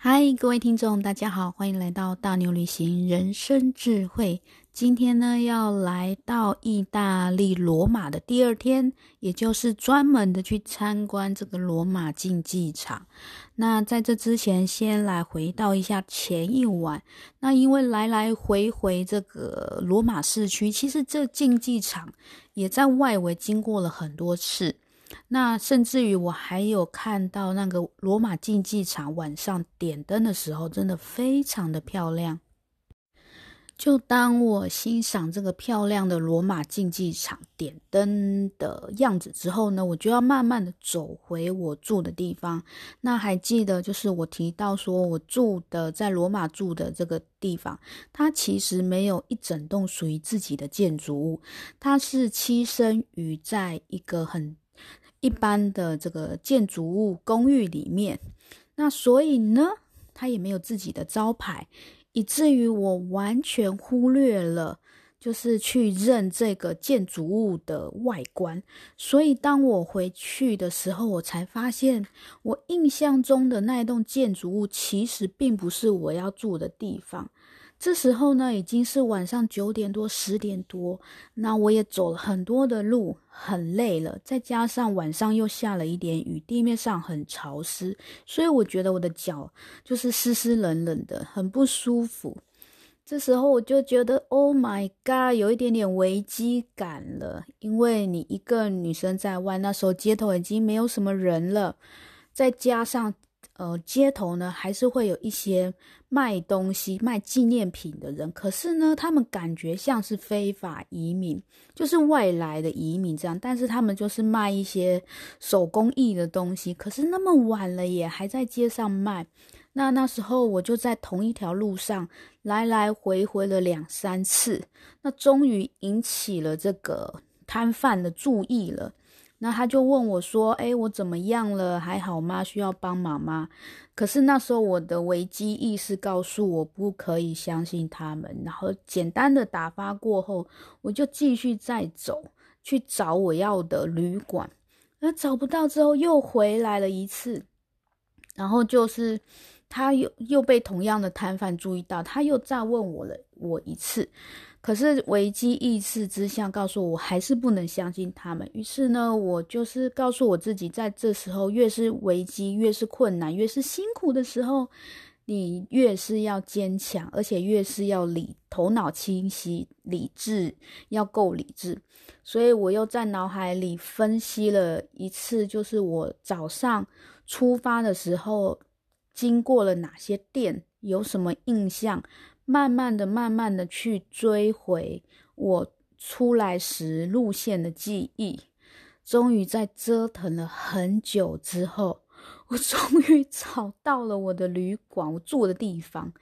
嗨，各位听众，大家好，欢迎来到大牛旅行人生智慧。今天呢，要来到意大利罗马的第二天，也就是专门的去参观这个罗马竞技场。那在这之前，先来回到一下前一晚。那因为来来回回这个罗马市区，其实这竞技场也在外围经过了很多次。那甚至于我还有看到那个罗马竞技场晚上点灯的时候，真的非常的漂亮。就当我欣赏这个漂亮的罗马竞技场点灯的样子之后呢，我就要慢慢的走回我住的地方。那还记得就是我提到说我住的在罗马住的这个地方，它其实没有一整栋属于自己的建筑物，它是栖身于在一个很一般的这个建筑物公寓里面，那所以呢，它也没有自己的招牌，以至于我完全忽略了，就是去认这个建筑物的外观。所以当我回去的时候，我才发现，我印象中的那一栋建筑物其实并不是我要住的地方。这时候呢，已经是晚上九点多、十点多，那我也走了很多的路，很累了。再加上晚上又下了一点雨，地面上很潮湿，所以我觉得我的脚就是湿湿冷冷的，很不舒服。这时候我就觉得，Oh my God，有一点点危机感了，因为你一个女生在外，那时候街头已经没有什么人了，再加上。呃，街头呢还是会有一些卖东西、卖纪念品的人，可是呢，他们感觉像是非法移民，就是外来的移民这样。但是他们就是卖一些手工艺的东西，可是那么晚了也还在街上卖。那那时候我就在同一条路上来来回回了两三次，那终于引起了这个摊贩的注意了。那他就问我说：“诶，我怎么样了？还好吗？需要帮忙吗？”可是那时候我的危机意识告诉我不可以相信他们。然后简单的打发过后，我就继续再走去找我要的旅馆。那找不到之后，又回来了一次。然后就是他又又被同样的摊贩注意到，他又再问我了我一次。可是危机意识之下，告诉我，还是不能相信他们。于是呢，我就是告诉我自己，在这时候越是危机，越是困难，越是辛苦的时候，你越是要坚强，而且越是要理头脑清晰，理智要够理智。所以我又在脑海里分析了一次，就是我早上出发的时候经过了哪些店，有什么印象。慢慢的、慢慢的去追回我出来时路线的记忆，终于在折腾了很久之后，我终于找到了我的旅馆，我住的地方，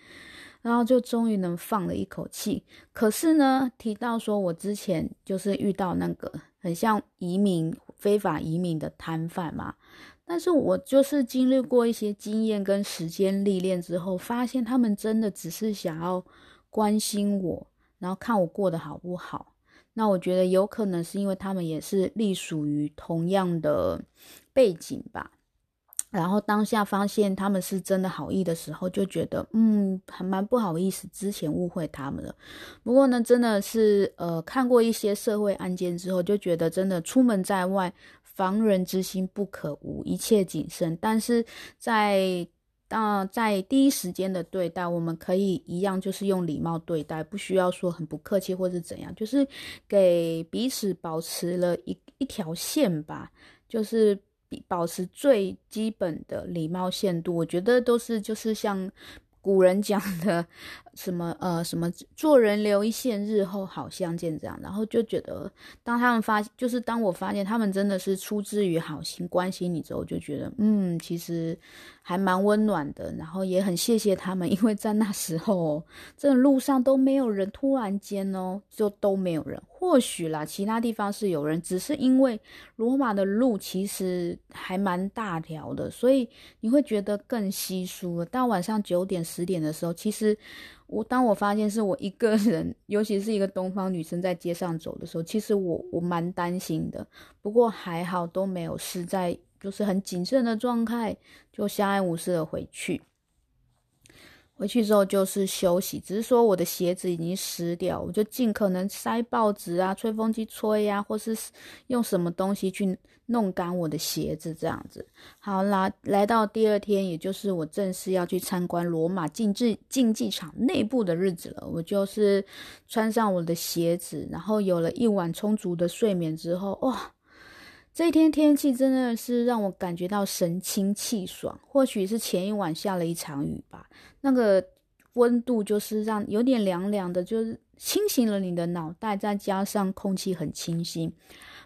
然后就终于能放了一口气。可是呢，提到说我之前就是遇到那个很像移民、非法移民的摊贩嘛。但是我就是经历过一些经验跟时间历练之后，发现他们真的只是想要关心我，然后看我过得好不好。那我觉得有可能是因为他们也是隶属于同样的背景吧。然后当下发现他们是真的好意的时候，就觉得嗯，还蛮不好意思，之前误会他们了。不过呢，真的是呃，看过一些社会案件之后，就觉得真的出门在外。防人之心不可无，一切谨慎。但是在啊、在第一时间的对待，我们可以一样，就是用礼貌对待，不需要说很不客气或是怎样，就是给彼此保持了一一条线吧，就是保持最基本的礼貌限度。我觉得都是就是像。古人讲的什么呃什么做人留一线，日后好相见这样，然后就觉得当他们发就是当我发现他们真的是出自于好心关心你之后，就觉得嗯其实还蛮温暖的，然后也很谢谢他们，因为在那时候这路上都没有人，突然间哦就都没有人。或许啦，其他地方是有人，只是因为罗马的路其实还蛮大条的，所以你会觉得更稀疏。到晚上九点、十点的时候，其实我当我发现是我一个人，尤其是一个东方女生在街上走的时候，其实我我蛮担心的。不过还好都没有事，在就是很谨慎的状态，就相安无事的回去。回去之后就是休息，只是说我的鞋子已经湿掉，我就尽可能塞报纸啊、吹风机吹呀、或是用什么东西去弄干我的鞋子，这样子。好啦，来到第二天，也就是我正式要去参观罗马竞技竞技场内部的日子了。我就是穿上我的鞋子，然后有了一晚充足的睡眠之后，哇！这一天天气真的是让我感觉到神清气爽，或许是前一晚下了一场雨吧。那个温度就是让有点凉凉的，就是清醒了你的脑袋，再加上空气很清新。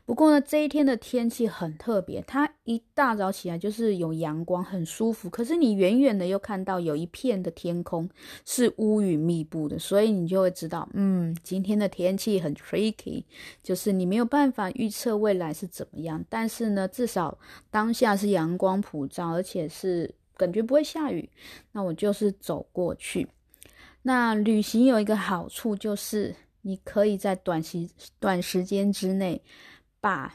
不过呢，这一天的天气很特别，它一大早起来就是有阳光，很舒服。可是你远远的又看到有一片的天空是乌云密布的，所以你就会知道，嗯，今天的天气很 tricky，就是你没有办法预测未来是怎么样。但是呢，至少当下是阳光普照，而且是感觉不会下雨。那我就是走过去。那旅行有一个好处就是，你可以在短时短时间之内。把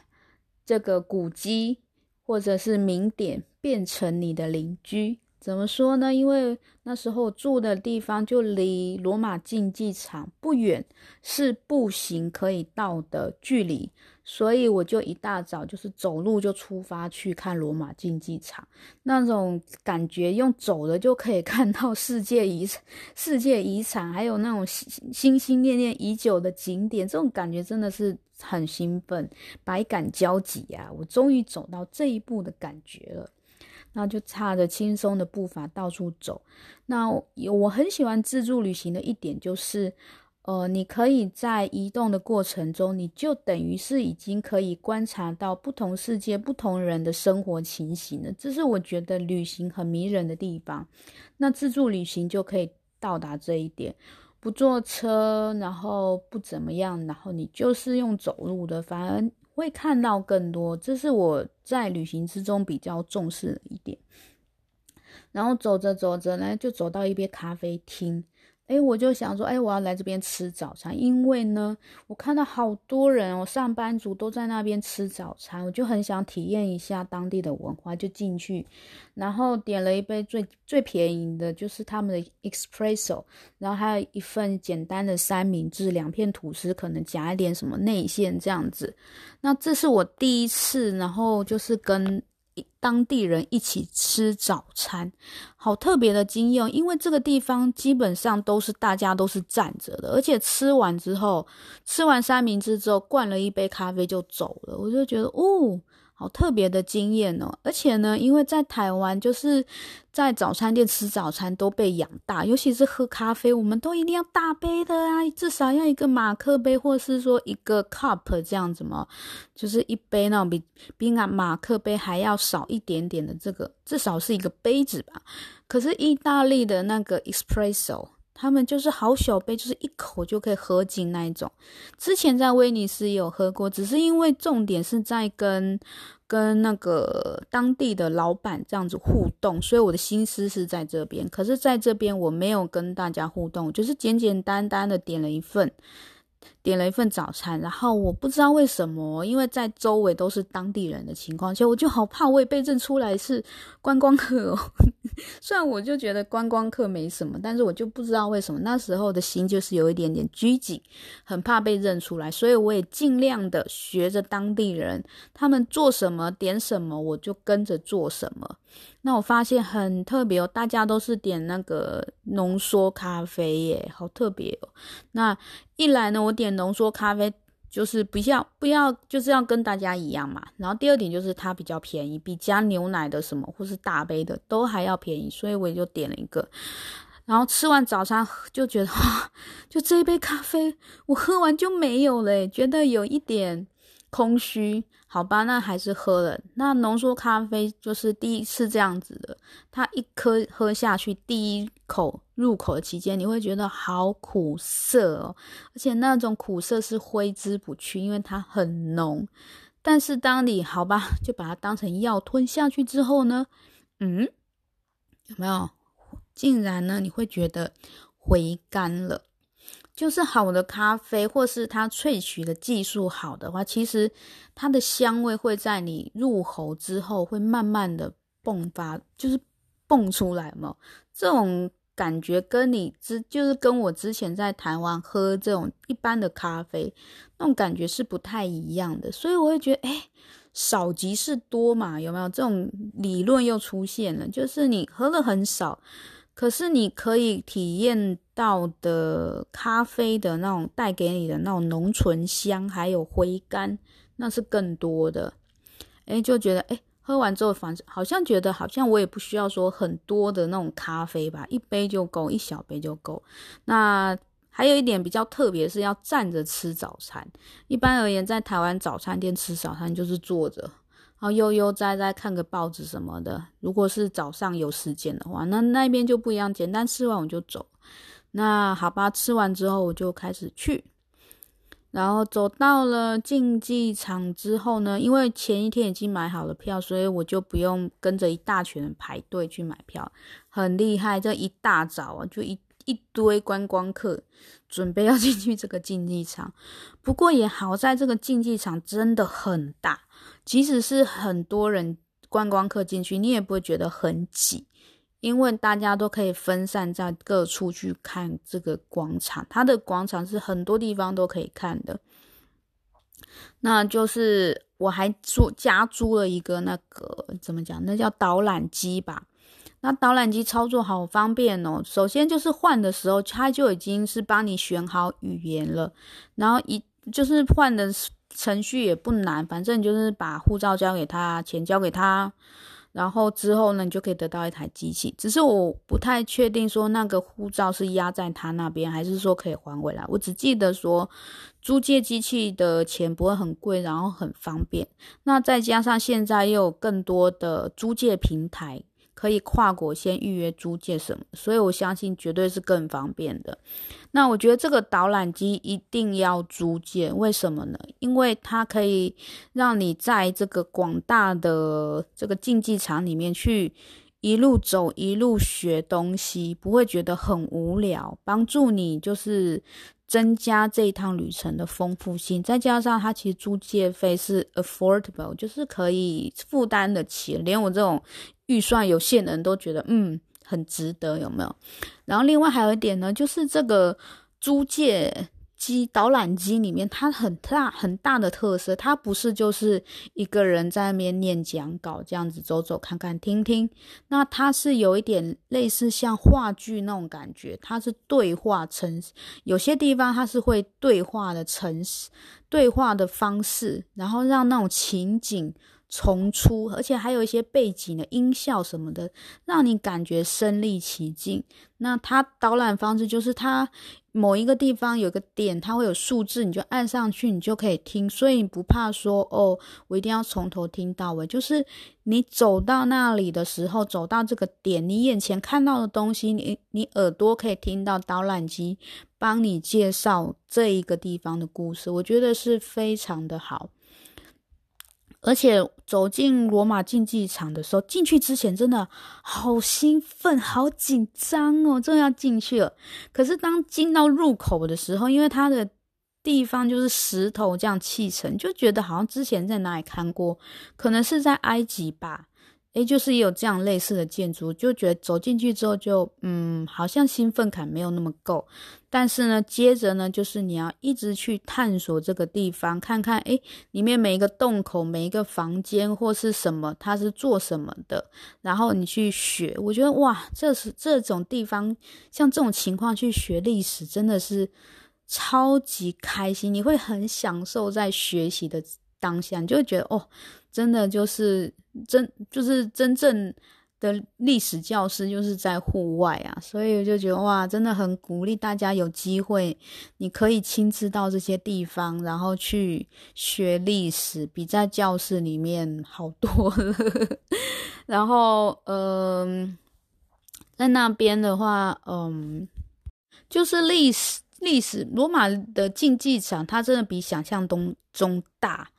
这个古迹或者是名点变成你的邻居，怎么说呢？因为那时候住的地方就离罗马竞技场不远，是步行可以到的距离。所以我就一大早就是走路就出发去看罗马竞技场，那种感觉用走的就可以 看到世界遗、世界遗产，还有那种心心心念念已久的景点，这种感觉真的是很兴奋，百感交集呀！我终于走到这一步的感觉了，那就踏着轻松的步伐到处走。那我很喜欢自助旅行的一点就是。呃，你可以在移动的过程中，你就等于是已经可以观察到不同世界、不同人的生活情形了。这是我觉得旅行很迷人的地方。那自助旅行就可以到达这一点，不坐车，然后不怎么样，然后你就是用走路的，反而会看到更多。这是我在旅行之中比较重视的一点。然后走着走着呢，就走到一边咖啡厅。哎，我就想说，哎，我要来这边吃早餐，因为呢，我看到好多人哦，上班族都在那边吃早餐，我就很想体验一下当地的文化，就进去，然后点了一杯最最便宜的，就是他们的 espresso，然后还有一份简单的三明治，两片吐司，可能夹一点什么内馅这样子。那这是我第一次，然后就是跟。当地人一起吃早餐，好特别的经验，因为这个地方基本上都是大家都是站着的，而且吃完之后，吃完三明治之后，灌了一杯咖啡就走了，我就觉得，哦。好特别的经验哦，而且呢，因为在台湾，就是在早餐店吃早餐都被养大，尤其是喝咖啡，我们都一定要大杯的啊，至少要一个马克杯，或是说一个 cup 这样子嘛，就是一杯那种比比啊马克杯还要少一点点的这个，至少是一个杯子吧。可是意大利的那个 espresso。他们就是好小杯，就是一口就可以喝尽那一种。之前在威尼斯有喝过，只是因为重点是在跟跟那个当地的老板这样子互动，所以我的心思是在这边。可是在这边我没有跟大家互动，就是简简单单的点了一份。点了一份早餐，然后我不知道为什么，因为在周围都是当地人的情况下，我就好怕我也被认出来是观光客哦。虽然我就觉得观光客没什么，但是我就不知道为什么那时候的心就是有一点点拘谨，很怕被认出来，所以我也尽量的学着当地人，他们做什么点什么，我就跟着做什么。那我发现很特别哦，大家都是点那个浓缩咖啡耶，好特别哦。那一来呢，我点浓缩咖啡就是不要不要就是要跟大家一样嘛。然后第二点就是它比较便宜，比加牛奶的什么或是大杯的都还要便宜，所以我也就点了一个。然后吃完早餐就觉得，就这一杯咖啡我喝完就没有了，觉得有一点空虚。好吧，那还是喝了。那浓缩咖啡就是第一次这样子的，它一颗喝下去，第一口入口的期间，你会觉得好苦涩哦，而且那种苦涩是挥之不去，因为它很浓。但是当你好吧，就把它当成药吞下去之后呢，嗯，有没有？竟然呢，你会觉得回甘了。就是好的咖啡，或是它萃取的技术好的话，其实它的香味会在你入喉之后会慢慢的迸发，就是蹦出来嘛。这种感觉跟你之就是跟我之前在台湾喝这种一般的咖啡那种感觉是不太一样的，所以我会觉得，哎，少即是多嘛，有没有这种理论又出现了？就是你喝了很少，可是你可以体验到的咖啡的那种带给你的那种浓醇香，还有回甘，那是更多的，哎，就觉得，哎。喝完之后，反正好像觉得好像我也不需要说很多的那种咖啡吧，一杯就够，一小杯就够。那还有一点比较特别，是要站着吃早餐。一般而言，在台湾早餐店吃早餐就是坐着，然后悠悠哉哉看个报纸什么的。如果是早上有时间的话，那那边就不一样，简单吃完我就走。那好吧，吃完之后我就开始去。然后走到了竞技场之后呢，因为前一天已经买好了票，所以我就不用跟着一大群人排队去买票，很厉害。这一大早啊，就一一堆观光客准备要进去这个竞技场。不过也好在这个竞技场真的很大，即使是很多人观光客进去，你也不会觉得很挤。因为大家都可以分散在各处去看这个广场，它的广场是很多地方都可以看的。那就是我还租加租了一个那个怎么讲？那叫导览机吧。那导览机操作好方便哦。首先就是换的时候，它就已经是帮你选好语言了，然后一就是换的程序也不难，反正就是把护照交给他，钱交给他。然后之后呢，你就可以得到一台机器。只是我不太确定说那个护照是压在他那边，还是说可以还回来。我只记得说租借机器的钱不会很贵，然后很方便。那再加上现在又有更多的租借平台。可以跨国先预约租借什么，所以我相信绝对是更方便的。那我觉得这个导览机一定要租借，为什么呢？因为它可以让你在这个广大的这个竞技场里面去一路走，一路学东西，不会觉得很无聊，帮助你就是增加这一趟旅程的丰富性。再加上它其实租借费是 affordable，就是可以负担得起，连我这种。预算有限的人都觉得，嗯，很值得，有没有？然后另外还有一点呢，就是这个租借机导览机里面，它很大很大的特色，它不是就是一个人在那边念讲稿这样子走走看看听听，那它是有一点类似像话剧那种感觉，它是对话成，有些地方它是会对话的程式，对话的方式，然后让那种情景。重出，而且还有一些背景的音效什么的，让你感觉身临其境。那它导览方式就是，它某一个地方有个点，它会有数字，你就按上去，你就可以听。所以你不怕说哦，我一定要从头听到尾。就是你走到那里的时候，走到这个点，你眼前看到的东西，你你耳朵可以听到导览机帮你介绍这一个地方的故事，我觉得是非常的好。而且走进罗马竞技场的时候，进去之前真的好兴奋、好紧张哦，终于要进去了。可是当进到入口的时候，因为它的地方就是石头这样砌成，就觉得好像之前在哪里看过，可能是在埃及吧。诶，就是也有这样类似的建筑，就觉得走进去之后就，嗯，好像兴奋感没有那么够。但是呢，接着呢，就是你要一直去探索这个地方，看看，诶，里面每一个洞口、每一个房间或是什么，它是做什么的，然后你去学。我觉得哇，这是这种地方，像这种情况去学历史，真的是超级开心，你会很享受在学习的当下，你就会觉得哦。真的就是真就是真正的历史教师，就是在户外啊，所以我就觉得哇，真的很鼓励大家有机会，你可以亲自到这些地方，然后去学历史，比在教室里面好多了。然后，嗯，在那边的话，嗯，就是历史历史罗马的竞技场，它真的比想象中中大。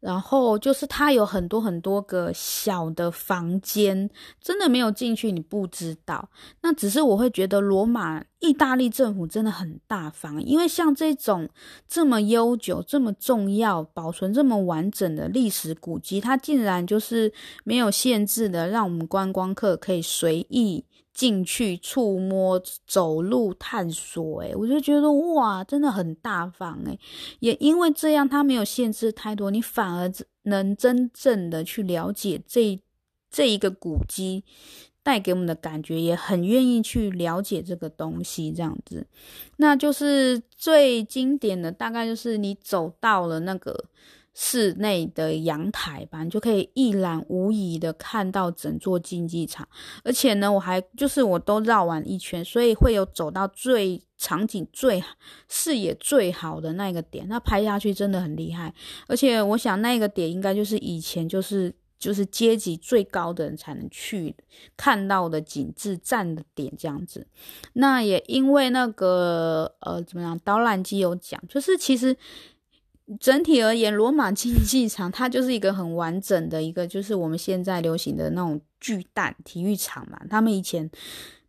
然后就是它有很多很多个小的房间，真的没有进去你不知道。那只是我会觉得罗马意大利政府真的很大方，因为像这种这么悠久、这么重要、保存这么完整的历史古迹，它竟然就是没有限制的，让我们观光客可以随意进去触摸、走路探索，诶，我就觉得哇，真的很大方，诶，也因为这样，它没有限制太多，你反而能真正的去了解这这一个古迹带给我们的感觉，也很愿意去了解这个东西，这样子，那就是最经典的，大概就是你走到了那个。室内的阳台吧，你就可以一览无遗的看到整座竞技场。而且呢，我还就是我都绕完一圈，所以会有走到最场景最视野最好的那个点，那拍下去真的很厉害。而且我想那个点应该就是以前就是就是阶级最高的人才能去看到的景致站的点这样子。那也因为那个呃怎么样导览机有讲，就是其实。整体而言，罗马竞技场它就是一个很完整的一个，就是我们现在流行的那种巨蛋体育场嘛。他们以前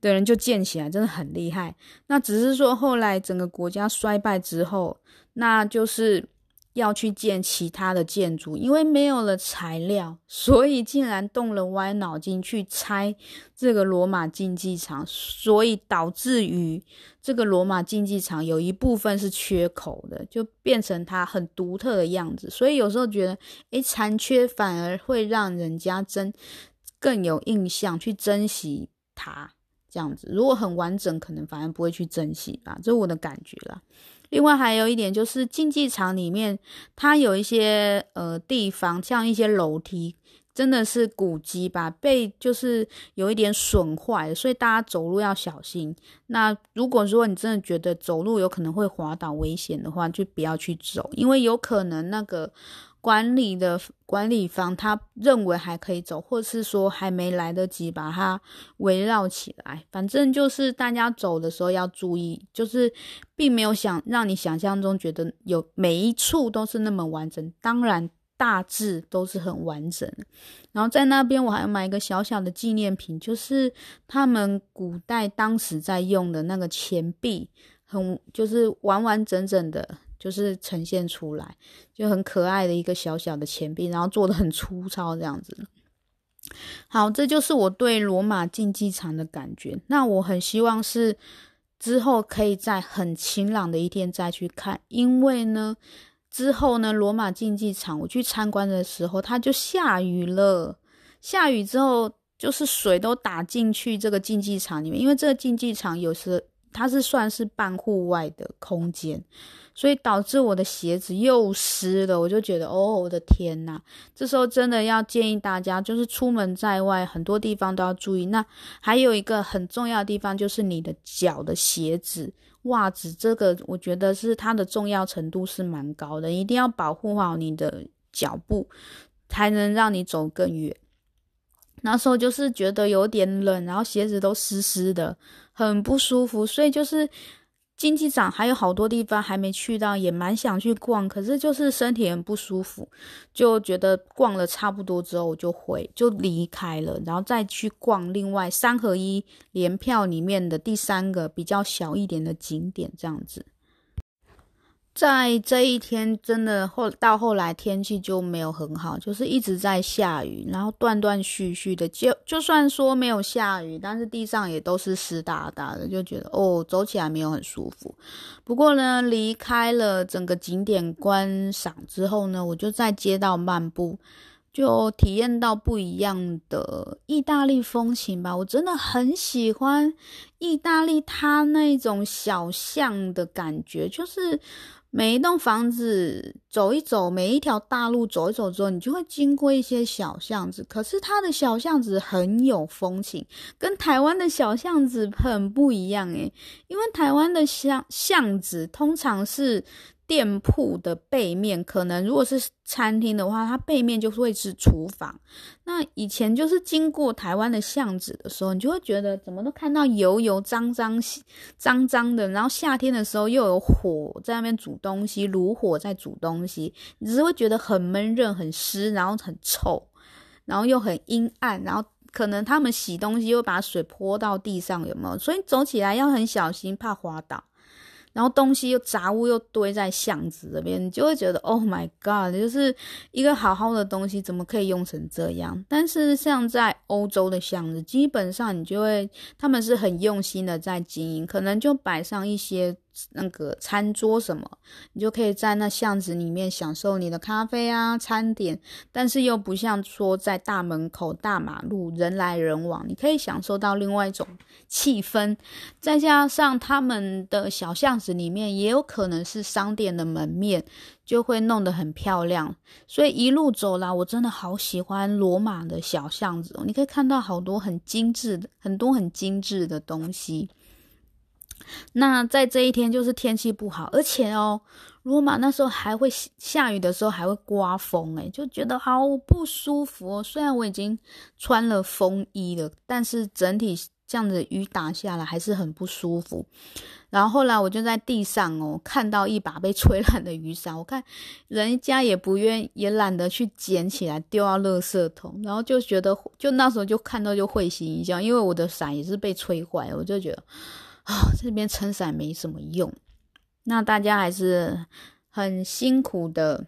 的人就建起来，真的很厉害。那只是说后来整个国家衰败之后，那就是。要去建其他的建筑，因为没有了材料，所以竟然动了歪脑筋去拆这个罗马竞技场，所以导致于这个罗马竞技场有一部分是缺口的，就变成它很独特的样子。所以有时候觉得，诶，残缺反而会让人家珍更有印象，去珍惜它这样子。如果很完整，可能反而不会去珍惜吧，这是我的感觉啦。另外还有一点就是竞技场里面，它有一些呃地方，像一些楼梯，真的是古迹吧，被就是有一点损坏，所以大家走路要小心。那如果说你真的觉得走路有可能会滑倒危险的话，就不要去走，因为有可能那个。管理的管理方他认为还可以走，或是说还没来得及把它围绕起来。反正就是大家走的时候要注意，就是并没有想让你想象中觉得有每一处都是那么完整。当然大致都是很完整。然后在那边我还买一个小小的纪念品，就是他们古代当时在用的那个钱币，很就是完完整整的。就是呈现出来，就很可爱的一个小小的钱币，然后做的很粗糙这样子。好，这就是我对罗马竞技场的感觉。那我很希望是之后可以在很晴朗的一天再去看，因为呢，之后呢，罗马竞技场我去参观的时候，它就下雨了。下雨之后，就是水都打进去这个竞技场里面，因为这个竞技场有时它是算是半户外的空间。所以导致我的鞋子又湿了，我就觉得哦，我的天呐，这时候真的要建议大家，就是出门在外，很多地方都要注意。那还有一个很重要的地方，就是你的脚的鞋子、袜子，这个我觉得是它的重要程度是蛮高的，一定要保护好你的脚步，才能让你走更远。那时候就是觉得有点冷，然后鞋子都湿湿的，很不舒服，所以就是。金鸡展还有好多地方还没去到，也蛮想去逛，可是就是身体很不舒服，就觉得逛了差不多之后我就回就离开了，然后再去逛另外三合一联票里面的第三个比较小一点的景点，这样子。在这一天，真的后到后来天气就没有很好，就是一直在下雨，然后断断续续的。就就算说没有下雨，但是地上也都是湿哒哒的，就觉得哦，走起来没有很舒服。不过呢，离开了整个景点观赏之后呢，我就在街道漫步，就体验到不一样的意大利风情吧。我真的很喜欢意大利它那种小巷的感觉，就是。每一栋房子走一走，每一条大路走一走之后，你就会经过一些小巷子。可是它的小巷子很有风情，跟台湾的小巷子很不一样诶，因为台湾的巷巷子通常是。店铺的背面，可能如果是餐厅的话，它背面就会是厨房。那以前就是经过台湾的巷子的时候，你就会觉得怎么都看到油油脏脏、脏脏的。然后夏天的时候又有火在那边煮东西，炉火在煮东西，你只是会觉得很闷热、很湿，然后很臭，然后又很阴暗。然后可能他们洗东西又把水泼到地上，有没有？所以走起来要很小心，怕滑倒。然后东西又杂物又堆在巷子这边，你就会觉得 Oh my God，就是一个好好的东西怎么可以用成这样？但是像在欧洲的巷子，基本上你就会他们是很用心的在经营，可能就摆上一些。那个餐桌什么，你就可以在那巷子里面享受你的咖啡啊、餐点，但是又不像说在大门口、大马路人来人往，你可以享受到另外一种气氛。再加上他们的小巷子里面也有可能是商店的门面，就会弄得很漂亮。所以一路走来，我真的好喜欢罗马的小巷子哦，你可以看到好多很精致的、很多很精致的东西。那在这一天就是天气不好，而且哦，罗马那时候还会下雨的时候还会刮风，诶，就觉得好不舒服哦。虽然我已经穿了风衣了，但是整体这样子雨打下来还是很不舒服。然后后来我就在地上哦看到一把被吹烂的雨伞，我看人家也不愿，也懒得去捡起来丢到垃圾桶，然后就觉得就那时候就看到就会心一笑，因为我的伞也是被吹坏了，我就觉得。哦，这边撑伞没什么用，那大家还是很辛苦的，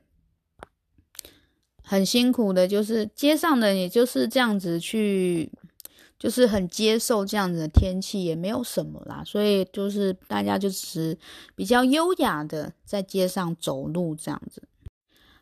很辛苦的，就是街上的，也就是这样子去，就是很接受这样子的天气，也没有什么啦，所以就是大家就是比较优雅的在街上走路这样子。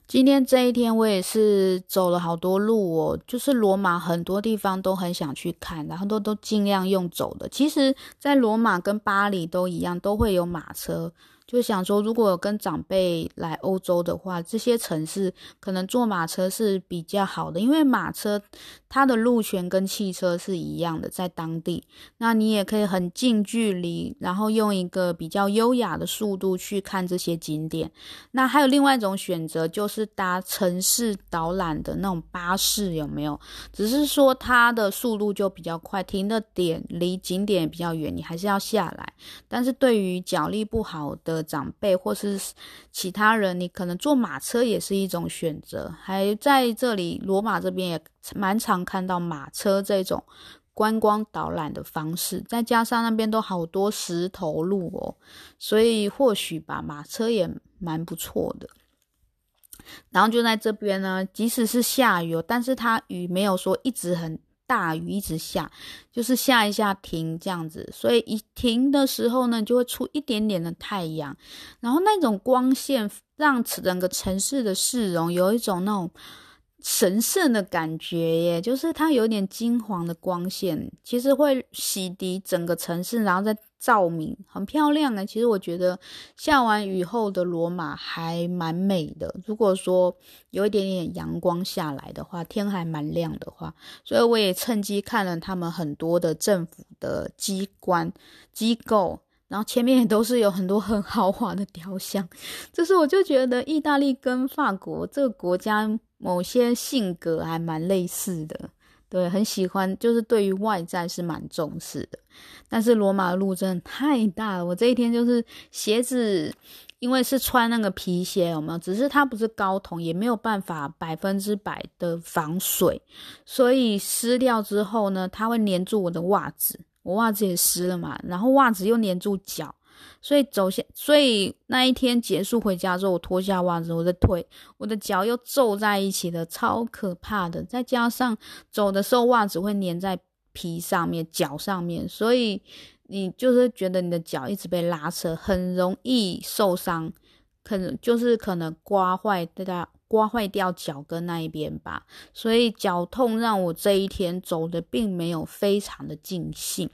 今天这一天，我也是走了好多路哦，就是罗马很多地方都很想去看，然后都都尽量用走的。其实，在罗马跟巴黎都一样，都会有马车。就想说，如果跟长辈来欧洲的话，这些城市可能坐马车是比较好的，因为马车它的路权跟汽车是一样的，在当地，那你也可以很近距离，然后用一个比较优雅的速度去看这些景点。那还有另外一种选择，就是搭城市导览的那种巴士，有没有？只是说它的速度就比较快，停的点离景点也比较远，你还是要下来。但是对于脚力不好的，长辈或是其他人，你可能坐马车也是一种选择。还在这里，罗马这边也蛮常看到马车这种观光导览的方式。再加上那边都好多石头路哦，所以或许吧，马车也蛮不错的。然后就在这边呢，即使是下雨哦，但是它雨没有说一直很。大雨一直下，就是下一下停这样子，所以一停的时候呢，就会出一点点的太阳，然后那种光线让整个城市的市容有一种那种神圣的感觉耶，就是它有点金黄的光线，其实会洗涤整个城市，然后再。照明很漂亮啊，其实我觉得下完雨后的罗马还蛮美的。如果说有一点点阳光下来的话，天还蛮亮的话，所以我也趁机看了他们很多的政府的机关机构，然后前面也都是有很多很豪华的雕像。就是我就觉得意大利跟法国这个国家某些性格还蛮类似的。对，很喜欢，就是对于外在是蛮重视的。但是罗马路真的太大了，我这一天就是鞋子，因为是穿那个皮鞋，有没有？只是它不是高筒，也没有办法百分之百的防水，所以湿掉之后呢，它会粘住我的袜子，我袜子也湿了嘛，然后袜子又粘住脚。所以走下，所以那一天结束回家之后，我脱下袜子，我的腿、我的脚又皱在一起的，超可怕的。再加上走的时候，袜子会粘在皮上面、脚上面，所以你就是觉得你的脚一直被拉扯，很容易受伤，可能就是可能刮坏掉、刮坏掉脚跟那一边吧。所以脚痛让我这一天走的并没有非常的尽兴。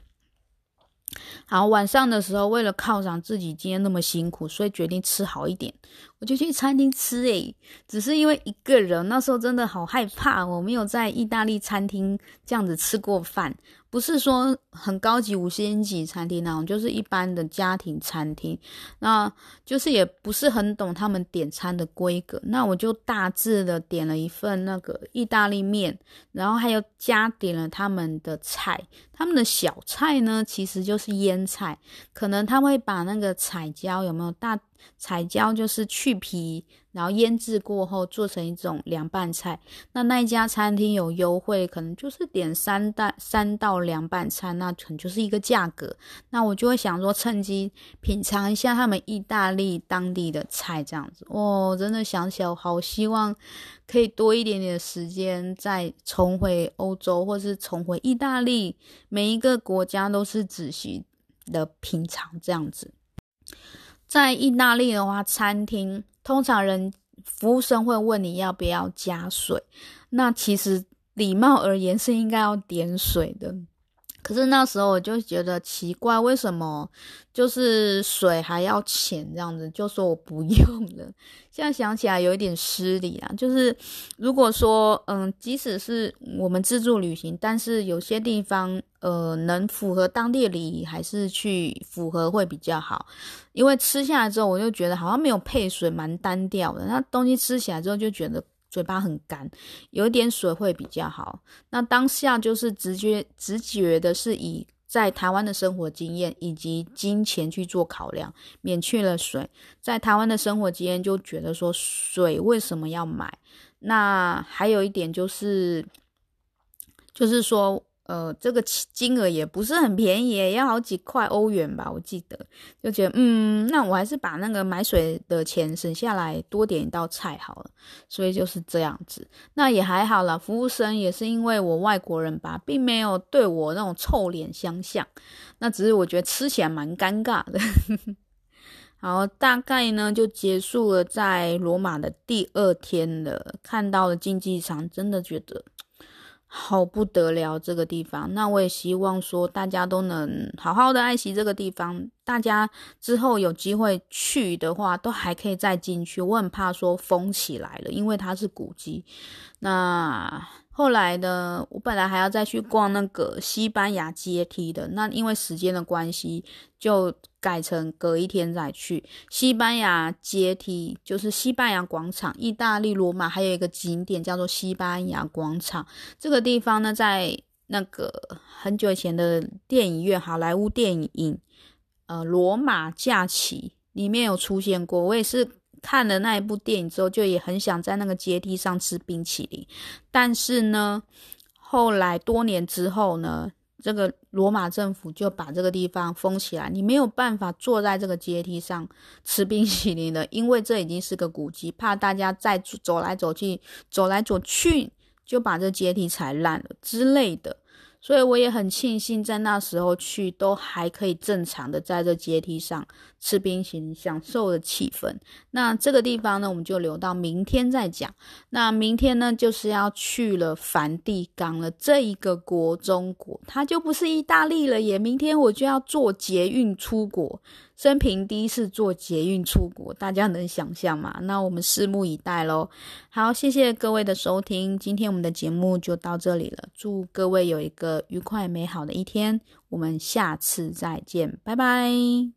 好，晚上的时候，为了犒赏自己今天那么辛苦，所以决定吃好一点，我就去餐厅吃。诶，只是因为一个人，那时候真的好害怕，我没有在意大利餐厅这样子吃过饭。不是说很高级五星级餐厅那种，就是一般的家庭餐厅，那就是也不是很懂他们点餐的规格，那我就大致的点了一份那个意大利面，然后还有加点了他们的菜，他们的小菜呢其实就是腌菜，可能他会把那个彩椒有没有大彩椒就是去皮，然后腌制过后做成一种凉拌菜。那那一家餐厅有优惠，可能就是点三道三道凉拌菜，那可能就是一个价格。那我就会想说，趁机品尝一下他们意大利当地的菜，这样子。哦，真的想起来，我好希望可以多一点点的时间再重回欧洲，或是重回意大利。每一个国家都是仔细的品尝这样子。在意大利的话，餐厅通常人服务生会问你要不要加水，那其实礼貌而言是应该要点水的。可是那时候我就觉得奇怪，为什么就是水还要钱这样子？就说我不用了。现在想起来有一点失礼啊。就是如果说，嗯，即使是我们自助旅行，但是有些地方，呃，能符合当地的礼仪，还是去符合会比较好。因为吃下来之后，我就觉得好像没有配水，蛮单调的。那东西吃起来之后就觉得。嘴巴很干，有一点水会比较好。那当下就是直觉直觉的是以在台湾的生活经验以及金钱去做考量，免去了水。在台湾的生活经验就觉得说水为什么要买？那还有一点就是，就是说。呃，这个金额也不是很便宜，要好几块欧元吧，我记得，就觉得，嗯，那我还是把那个买水的钱省下来，多点一道菜好了。所以就是这样子，那也还好啦，服务生也是因为我外国人吧，并没有对我那种臭脸相向，那只是我觉得吃起来蛮尴尬的。好，大概呢就结束了在罗马的第二天了，看到了竞技场，真的觉得。好不得了，这个地方。那我也希望说，大家都能好好的爱惜这个地方。大家之后有机会去的话，都还可以再进去。我很怕说封起来了，因为它是古迹。那后来呢，我本来还要再去逛那个西班牙阶梯的，那因为时间的关系，就改成隔一天再去。西班牙阶梯就是西班牙广场，意大利罗马还有一个景点叫做西班牙广场。这个地方呢，在那个很久以前的电影院，好莱坞电影，呃，罗马假期里面有出现过。我也是。看了那一部电影之后，就也很想在那个阶梯上吃冰淇淋。但是呢，后来多年之后呢，这个罗马政府就把这个地方封起来，你没有办法坐在这个阶梯上吃冰淇淋的，因为这已经是个古迹，怕大家再走来走去、走来走去，就把这阶梯踩烂了之类的。所以我也很庆幸，在那时候去都还可以正常的在这阶梯上吃冰淇淋，享受的气氛。那这个地方呢，我们就留到明天再讲。那明天呢，就是要去了梵蒂冈了，这一个国中国，它就不是意大利了耶。明天我就要坐捷运出国。生平第一次坐捷运出国，大家能想象吗？那我们拭目以待喽。好，谢谢各位的收听，今天我们的节目就到这里了。祝各位有一个愉快美好的一天，我们下次再见，拜拜。